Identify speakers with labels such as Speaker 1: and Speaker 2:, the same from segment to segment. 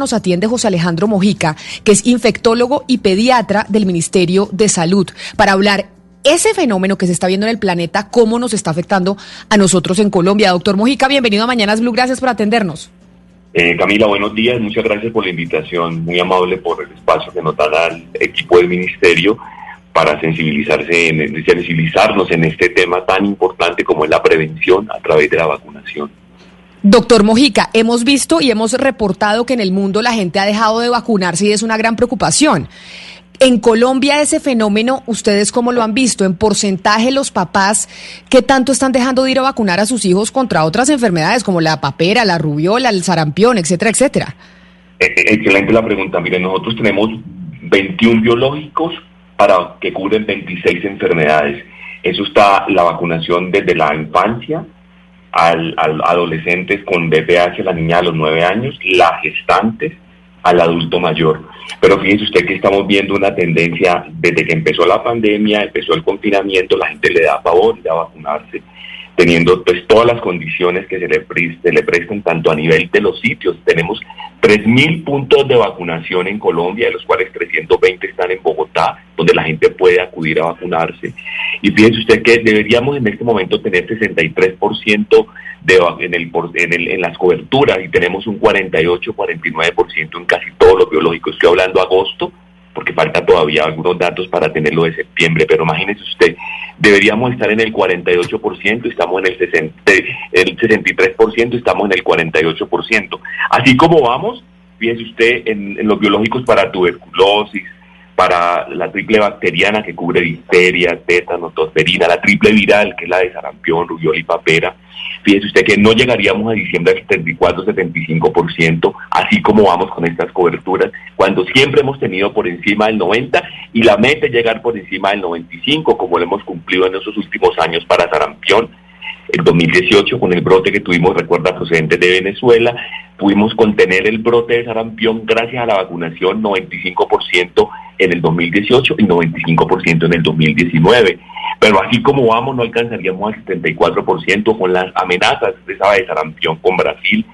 Speaker 1: Nos atiende José Alejandro Mojica, que es infectólogo y pediatra del Ministerio de Salud, para hablar ese fenómeno que se está viendo en el planeta, cómo nos está afectando a nosotros en Colombia. Doctor Mojica, bienvenido a Mañanas Blue, gracias por atendernos.
Speaker 2: Eh, Camila, buenos días, muchas gracias por la invitación, muy amable por el espacio que nos dan al equipo del Ministerio para sensibilizarse, en, sensibilizarnos en este tema tan importante como es la prevención a través de la vacunación.
Speaker 1: Doctor Mojica, hemos visto y hemos reportado que en el mundo la gente ha dejado de vacunarse y es una gran preocupación. En Colombia ese fenómeno, ¿ustedes cómo lo han visto? En porcentaje los papás, ¿qué tanto están dejando de ir a vacunar a sus hijos contra otras enfermedades como la papera, la rubiola, el sarampión, etcétera, etcétera?
Speaker 2: Eh, eh, excelente la pregunta. Miren, nosotros tenemos 21 biológicos para que cubren 26 enfermedades. Eso está la vacunación desde la infancia, al, adolescentes con BPH, la niña a los nueve años, las gestantes, al adulto mayor. Pero fíjese usted que estamos viendo una tendencia desde que empezó la pandemia, empezó el confinamiento, la gente le da favor de vacunarse teniendo pues todas las condiciones que se le, se le prestan tanto a nivel de los sitios. Tenemos 3.000 puntos de vacunación en Colombia, de los cuales 320 están en Bogotá, donde la gente puede acudir a vacunarse. Y fíjense usted que deberíamos en este momento tener 63% de, en, el, en, el, en las coberturas y tenemos un 48-49% en casi todos los biológicos. Estoy hablando agosto, porque falta todavía algunos datos para tenerlo de septiembre, pero imagínese usted, deberíamos estar en el 48%, estamos en el, 60, el 63%, estamos en el 48%. Así como vamos, fíjese usted en, en los biológicos para tuberculosis, para la triple bacteriana que cubre difteria, tétano, tosferina, la triple viral que es la de sarampión, rubiola y papera. Fíjese usted que no llegaríamos a diciembre al 74-75%, así como vamos con estas coberturas, cuando siempre hemos tenido por encima del 90% y la meta es llegar por encima del 95%, como lo hemos cumplido en esos últimos años para sarampión. El 2018, con el brote que tuvimos, recuerda, procedente de Venezuela, pudimos contener el brote de sarampión gracias a la vacunación 95% en el 2018 y 95% en el 2019. Pero así como vamos, no alcanzaríamos al 74% con las amenazas de esa de sarampión con Brasil,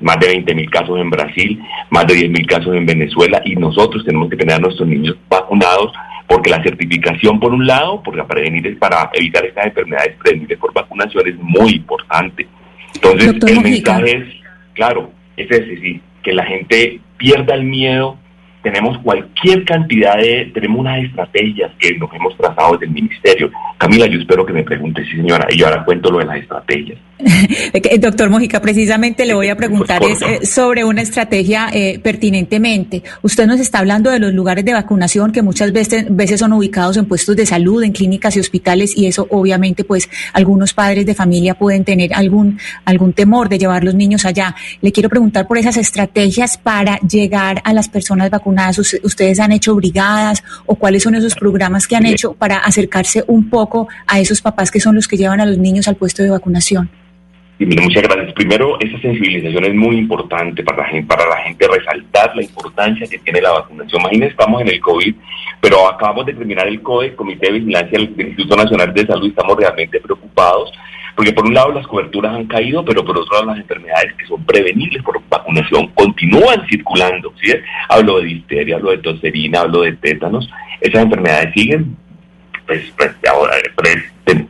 Speaker 2: más de 20 mil casos en Brasil, más de 10 mil casos en Venezuela, y nosotros tenemos que tener a nuestros niños vacunados porque la certificación, por un lado, porque prevenir para evitar estas enfermedades prevenibles por vacunación es muy importante. Entonces, el mensaje es, claro, es ese, sí, que la gente pierda el miedo tenemos cualquier cantidad de, tenemos unas estrategias que nos hemos trazado desde el ministerio. Camila, yo espero que me pregunte, sí señora, y yo ahora cuento lo de las estrategias.
Speaker 1: Doctor Mojica, precisamente le voy a preguntar eh, sobre una estrategia eh, pertinentemente. Usted nos está hablando de los lugares de vacunación que muchas veces, veces son ubicados en puestos de salud, en clínicas y hospitales, y eso obviamente pues algunos padres de familia pueden tener algún, algún temor de llevar los niños allá. Le quiero preguntar por esas estrategias para llegar a las personas vacunadas ustedes han hecho brigadas o cuáles son esos programas que han hecho para acercarse un poco a esos papás que son los que llevan a los niños al puesto de vacunación.
Speaker 2: muchas gracias. Primero, esa sensibilización es muy importante para la, gente, para la gente resaltar la importancia que tiene la vacunación. Imagínense, estamos en el COVID, pero acabamos de terminar el COVID, Comité de Vigilancia del Instituto Nacional de Salud, y estamos realmente preocupados porque por un lado las coberturas han caído, pero por otro lado las enfermedades que son prevenibles por vacunación continúan circulando. ¿sí? Hablo de difteria, hablo de toserina, hablo de tétanos. Esas enfermedades siguen, pues, pues ahora, pues,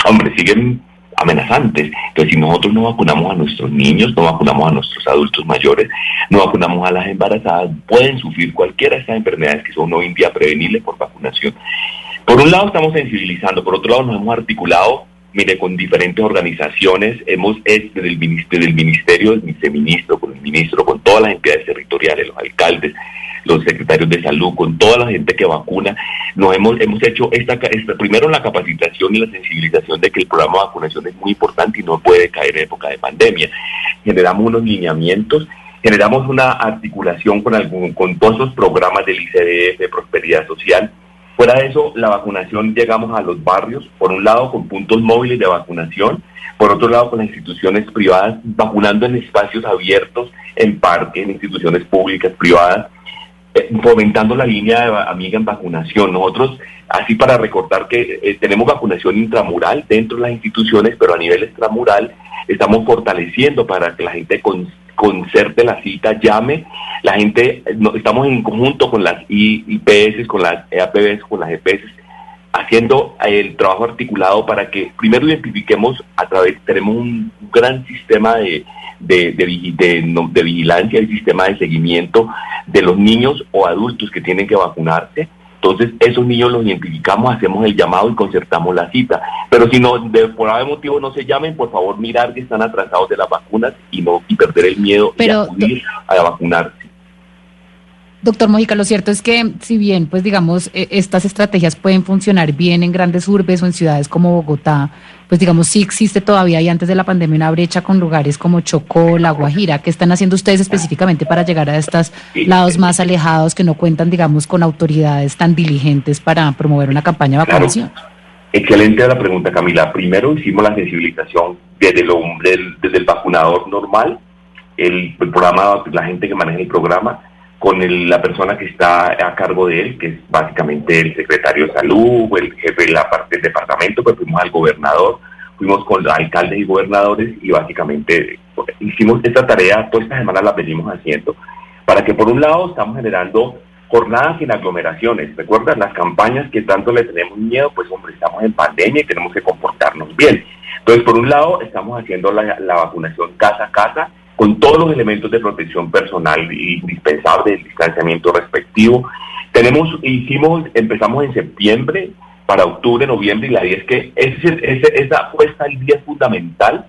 Speaker 2: hombre, siguen amenazantes. Entonces, si nosotros no vacunamos a nuestros niños, no vacunamos a nuestros adultos mayores, no vacunamos a las embarazadas, pueden sufrir cualquiera de estas enfermedades que son hoy en día prevenibles por vacunación. Por un lado estamos sensibilizando, por otro lado nos hemos articulado mire, con diferentes organizaciones, hemos, desde el, ministerio, del ministerio, del viceministro, con el ministro, con todas las entidades territoriales, los alcaldes, los secretarios de salud, con toda la gente que vacuna, nos hemos, hemos hecho esta, esta, primero la capacitación y la sensibilización de que el programa de vacunación es muy importante y no puede caer en época de pandemia. Generamos unos lineamientos generamos una articulación con, algún, con todos los programas del ICDF, de Prosperidad Social, Fuera de eso, la vacunación llegamos a los barrios, por un lado con puntos móviles de vacunación, por otro lado con las instituciones privadas, vacunando en espacios abiertos, en parques, en instituciones públicas, privadas, eh, fomentando la línea de amiga en vacunación. Nosotros, así para recordar que eh, tenemos vacunación intramural dentro de las instituciones, pero a nivel extramural estamos fortaleciendo para que la gente concerte la cita, llame. La gente, estamos en conjunto con las IPS, con las EAPBs, con las EPS, haciendo el trabajo articulado para que primero identifiquemos a través, tenemos un gran sistema de, de, de, vigilancia, el sistema de seguimiento de los niños o adultos que tienen que vacunarse. Entonces, esos niños los identificamos, hacemos el llamado y concertamos la cita. Pero si no, de, por algún motivo no se llamen, por favor mirar que están atrasados de las vacunas y no y perder el miedo
Speaker 1: Pero,
Speaker 2: acudir a vacunarse.
Speaker 1: Doctor Mojica, lo cierto es que si bien, pues digamos, e, estas estrategias pueden funcionar bien en grandes urbes o en ciudades como Bogotá, pues digamos, sí existe todavía y antes de la pandemia una brecha con lugares como Chocó, La Guajira. ¿Qué están haciendo ustedes específicamente para llegar a estos lados más alejados que no cuentan, digamos, con autoridades tan diligentes para promover una campaña de vacunación?
Speaker 2: Excelente la pregunta, Camila. Primero hicimos la sensibilización desde, lo, desde el vacunador normal, el programa, la gente que maneja el programa, con la persona que está a cargo de él, que es básicamente el secretario de salud, el jefe de la parte del departamento, pues fuimos al gobernador, fuimos con alcaldes y gobernadores y básicamente hicimos esta tarea, toda esta semana la venimos haciendo, para que por un lado estamos generando jornadas sin aglomeraciones. ¿Recuerdan las campañas que tanto le tenemos miedo? Pues hombre, estamos en pandemia y tenemos que comportarnos bien. Entonces, por un lado, estamos haciendo la vacunación casa a casa, con todos los elementos de protección personal indispensable del distanciamiento respectivo. Tenemos, hicimos, empezamos en septiembre para octubre, noviembre, y la idea es que ese, esa puesta al día fundamental,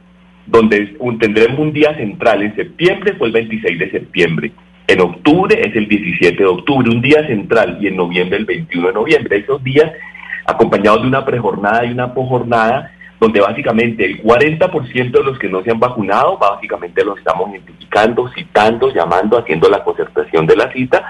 Speaker 2: donde tendremos un día central. En septiembre fue el 26 de septiembre. En octubre es el 17 de octubre, un día central, y en noviembre el 21 de noviembre. Esos días, acompañados de una prejornada y una posjornada, donde básicamente el 40% de los que no se han vacunado, básicamente los estamos identificando, citando, llamando, haciendo la concertación de la cita,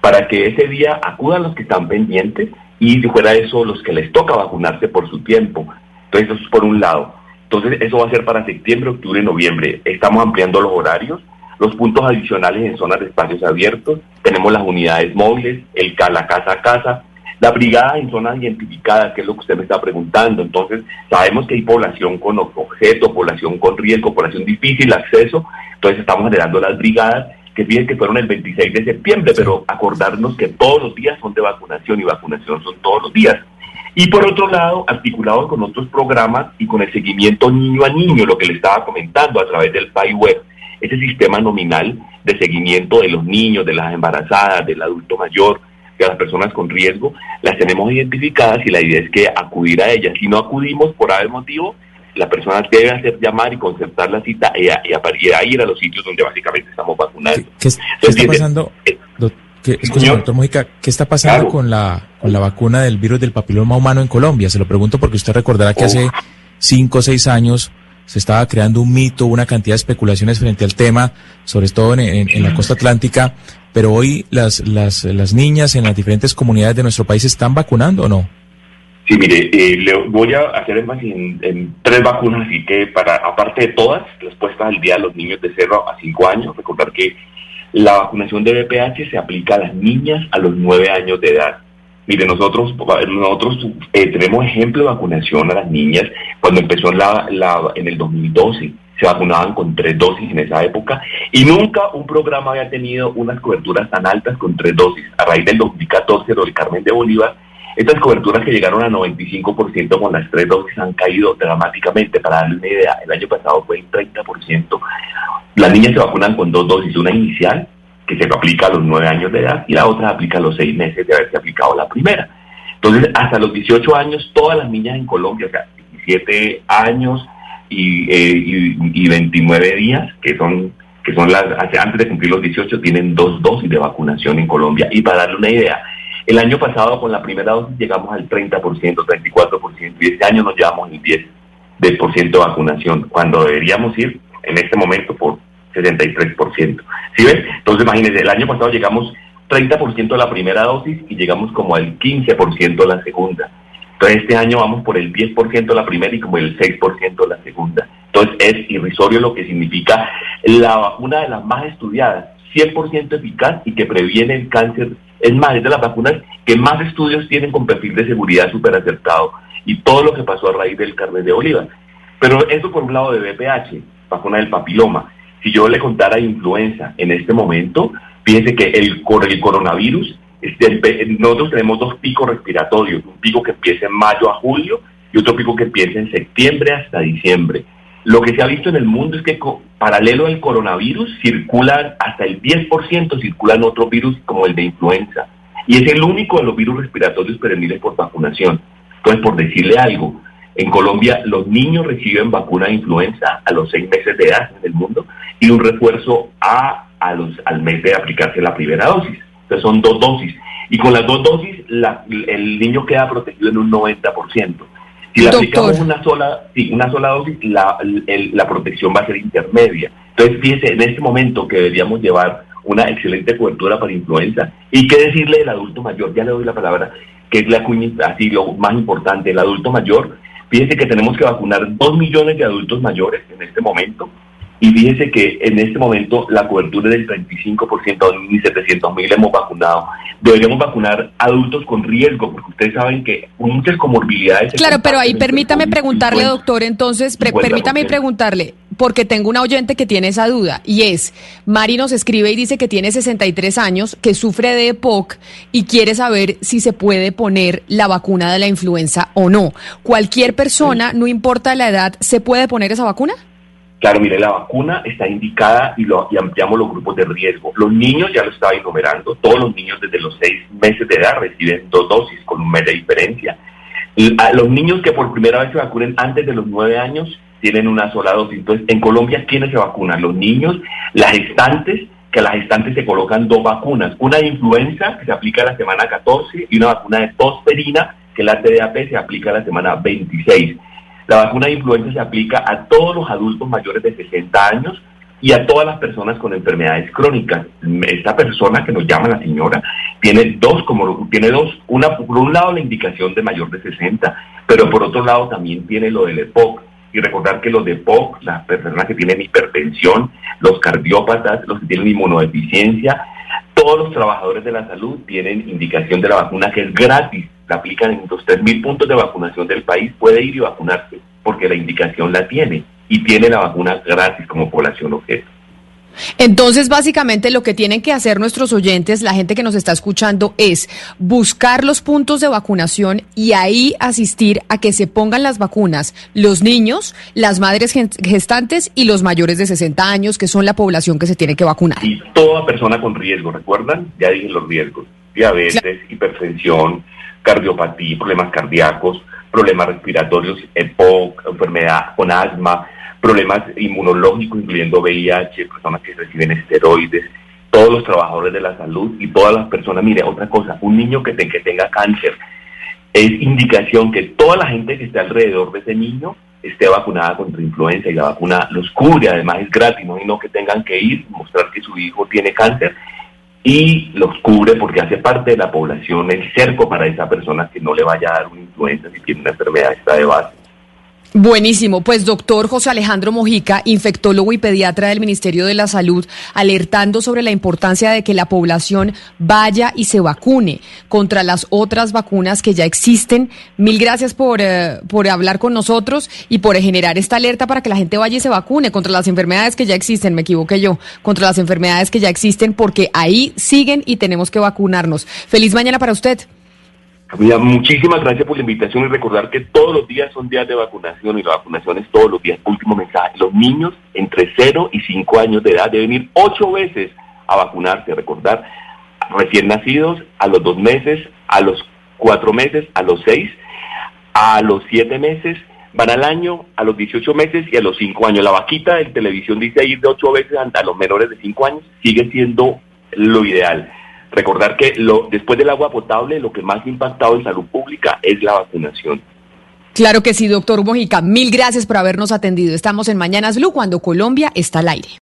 Speaker 2: para que ese día acudan los que están pendientes y fuera eso los que les toca vacunarse por su tiempo. Entonces eso es por un lado. Entonces eso va a ser para septiembre, octubre y noviembre. Estamos ampliando los horarios, los puntos adicionales en zonas de espacios abiertos, tenemos las unidades móviles, el la casa a casa, la brigada en zonas identificadas, que es lo que usted me está preguntando. Entonces, sabemos que hay población con objeto, población con riesgo, población difícil acceso. Entonces, estamos generando las brigadas que fíjense que fueron el 26 de septiembre, pero acordarnos que todos los días son de vacunación y vacunación son todos los días. Y por otro lado, articulado con otros programas y con el seguimiento niño a niño, lo que le estaba comentando a través del PAI web, ese sistema nominal de seguimiento de los niños, de las embarazadas, del adulto mayor, que las personas con riesgo las tenemos identificadas y la idea es que acudir a ellas. Si no acudimos por algún motivo, la persona debe hacer llamar y concertar la cita y, a, ir a los sitios donde básicamente estamos vacunando.
Speaker 3: ¿Qué, está pasando? Eh, doctor Mojica, ¿qué está pasando con, la, con la vacuna del virus del papiloma humano en Colombia? Se lo pregunto porque usted recordará que hace cinco o seis años se estaba creando un mito, una cantidad de especulaciones frente al tema, sobre todo en la costa atlántica, pero hoy las, las, las niñas en las diferentes comunidades de nuestro país están vacunando o no?
Speaker 2: Sí, mire, eh, le voy a hacer énfasis en, tres vacunas, así que para, aparte de todas, las puestas al día a los niños de 0 a 5 años, recordar que la vacunación de BPH se aplica a las niñas a los 9 años de edad. Mire, nosotros, nosotros eh, tenemos ejemplo de vacunación a las niñas cuando empezó en, la, en el 2012 se vacunaban con tres dosis en esa época y nunca un programa había tenido unas coberturas tan altas con tres dosis. A raíz del 2014, del Carmen de Bolívar, estas coberturas que llegaron a 95% con las tres dosis han caído dramáticamente. Para darle una idea, el año pasado fue el 30%. Las niñas se vacunan con dos dosis, una inicial que se aplica a los nueve años de edad y la otra aplica a los seis meses de haberse aplicado la primera. Entonces, hasta los 18 años, todas las niñas en Colombia, o sea, 17 años, y, y, 29 días, que son que son las antes de cumplir los 18, tienen dos dosis de vacunación en Colombia. Y para darle una idea, el año pasado con la primera dosis llegamos al 30%, 34%, y este año nos llevamos el 10% de vacunación, cuando deberíamos ir en este momento por 63%. ¿Sí ves? Entonces imagínense, el año pasado llegamos 30% de la primera dosis y llegamos como al 15% de la segunda. Entonces este año vamos por el 10% la primera y como el 6% la segunda. Entonces es irrisorio lo que significa la vacuna de las más estudiadas, 100% eficaz y que previene el cáncer. Es más, es de las vacunas que más estudios tienen con perfil de seguridad súper acertado. Y todo lo que pasó a raíz del carnet de oliva. Pero eso por un lado de BPH, vacuna del papiloma. Si yo le contara influenza en este momento, fíjense que el, el coronavirus, este, nosotros tenemos dos picos respiratorios, un pico que empieza en mayo a julio y otro pico que empieza en septiembre hasta diciembre. Lo que se ha visto en el mundo es que paralelo al coronavirus circulan hasta el 10% circulan otros virus como el de influenza. Y es el único de los virus respiratorios prevenibles por vacunación. Entonces, por decirle algo, en Colombia los niños reciben vacuna de influenza a los seis meses de edad en el mundo y un refuerzo a, a los, al mes de aplicarse la primera dosis. Entonces son dos dosis. Y con las dos dosis el niño queda protegido en un 90%. Si le aplicamos una sola, una sola dosis, la, la protección va a ser intermedia. Entonces, fíjense, en este momento que deberíamos llevar una excelente cobertura para influenza, y qué decirle del adulto mayor, ya le doy la palabra, que es la cuña, así lo más importante, el adulto mayor, fíjense que tenemos que vacunar dos millones de adultos mayores en este momento, y fíjense que en este momento la cobertura es del 35%, ni 700 mil hemos vacunado. Deberíamos vacunar adultos con riesgo, porque ustedes saben que muchas comorbilidades...
Speaker 4: Claro, pero ahí permítame preguntarle, doctor, entonces, permítame preguntarle, porque tengo una oyente que tiene esa duda, y es, Mari nos escribe y dice que tiene 63 años, que sufre de EPOC y quiere saber si se puede poner la vacuna de la influenza o no. ¿Cualquier persona, no importa la edad, se puede poner esa vacuna?
Speaker 2: Claro, mire, la vacuna está indicada y, lo, ampliamos los grupos de riesgo. Los niños, ya lo estaba enumerando, todos los niños desde los seis meses de edad reciben dos dosis con un mes de diferencia. los niños que por primera vez se vacunen antes de los nueve años tienen una sola dosis. Entonces, en Colombia, ¿quiénes se vacunan? Los niños, las gestantes, que a las gestantes se colocan dos vacunas. Una de influenza, que se aplica a la semana 14, y una vacuna de tosferina, que la TDAP se aplica a la semana 26. La vacuna de influenza se aplica a todos los adultos mayores de 60 años y a todas las personas con enfermedades crónicas. Esta persona que nos llama la señora tiene dos, como tiene dos, una por un lado la indicación de mayor de 60, pero por otro lado también tiene lo del EPOC. Y recordar que los de EPOC, las personas que tienen hipertensión, los cardiópatas, los que tienen inmunodeficiencia, todos los trabajadores de la salud tienen indicación de la vacuna que es gratis. La aplican en los 3.000 puntos de vacunación del país. Puede ir y vacunarse porque la indicación la tiene y tiene la vacuna gratis como población objeto.
Speaker 4: Entonces, básicamente lo que tienen que hacer nuestros oyentes, la gente que nos está escuchando, es buscar los puntos de vacunación y ahí asistir a que se pongan las vacunas los niños, las madres gestantes y los mayores de 60 años, que son la población que se tiene que vacunar.
Speaker 2: Y toda persona con riesgo, ¿recuerdan? Ya dije los riesgos. Diabetes, hipertensión, cardiopatía, problemas cardíacos, problemas respiratorios, EPOC, enfermedad con asma, problemas inmunológicos, incluyendo VIH, personas que reciben esteroides, todos los trabajadores de la salud y todas las personas. Mire, otra cosa, un niño que, tenga cáncer es indicación que toda la gente que esté alrededor de ese niño esté vacunada contra influenza y la vacuna los cubre, además es gratis, no, y no que tengan que ir, mostrar que su hijo tiene cáncer y los cubre porque hace parte de la población el cerco para esa persona que no le vaya a dar una influenza si tiene una enfermedad esta de base.
Speaker 4: Buenísimo. Pues doctor José Alejandro Mojica, infectólogo y pediatra del Ministerio de la Salud, alertando sobre la importancia de que la población vaya y se vacune contra las otras vacunas que ya existen. Mil gracias por, eh, por hablar con nosotros y por generar esta alerta para que la gente vaya y se vacune contra las enfermedades que ya existen. Me equivoqué yo, contra las enfermedades que ya existen porque ahí siguen y tenemos que vacunarnos. Feliz mañana para usted
Speaker 2: muchísimas gracias por la invitación y recordar que todos los días son días de vacunación y la vacunación es todos los días. Último mensaje, los niños entre 0 y 5 años de edad deben ir 8 veces a vacunarse, recordar, recién nacidos a los 2 meses, a los 4 meses, a los 6, a los 7 meses, van al año, a los 18 meses y a los 5 años. La vaquita en televisión dice ir de 8 veces a los menores de 5 años, sigue siendo lo ideal. Recordar que lo, después del agua potable, lo que más ha impactado en salud pública es la vacunación.
Speaker 4: Claro que sí, doctor Mojica. Mil gracias por habernos atendido. Estamos en Mañanas Blue cuando Colombia está al aire.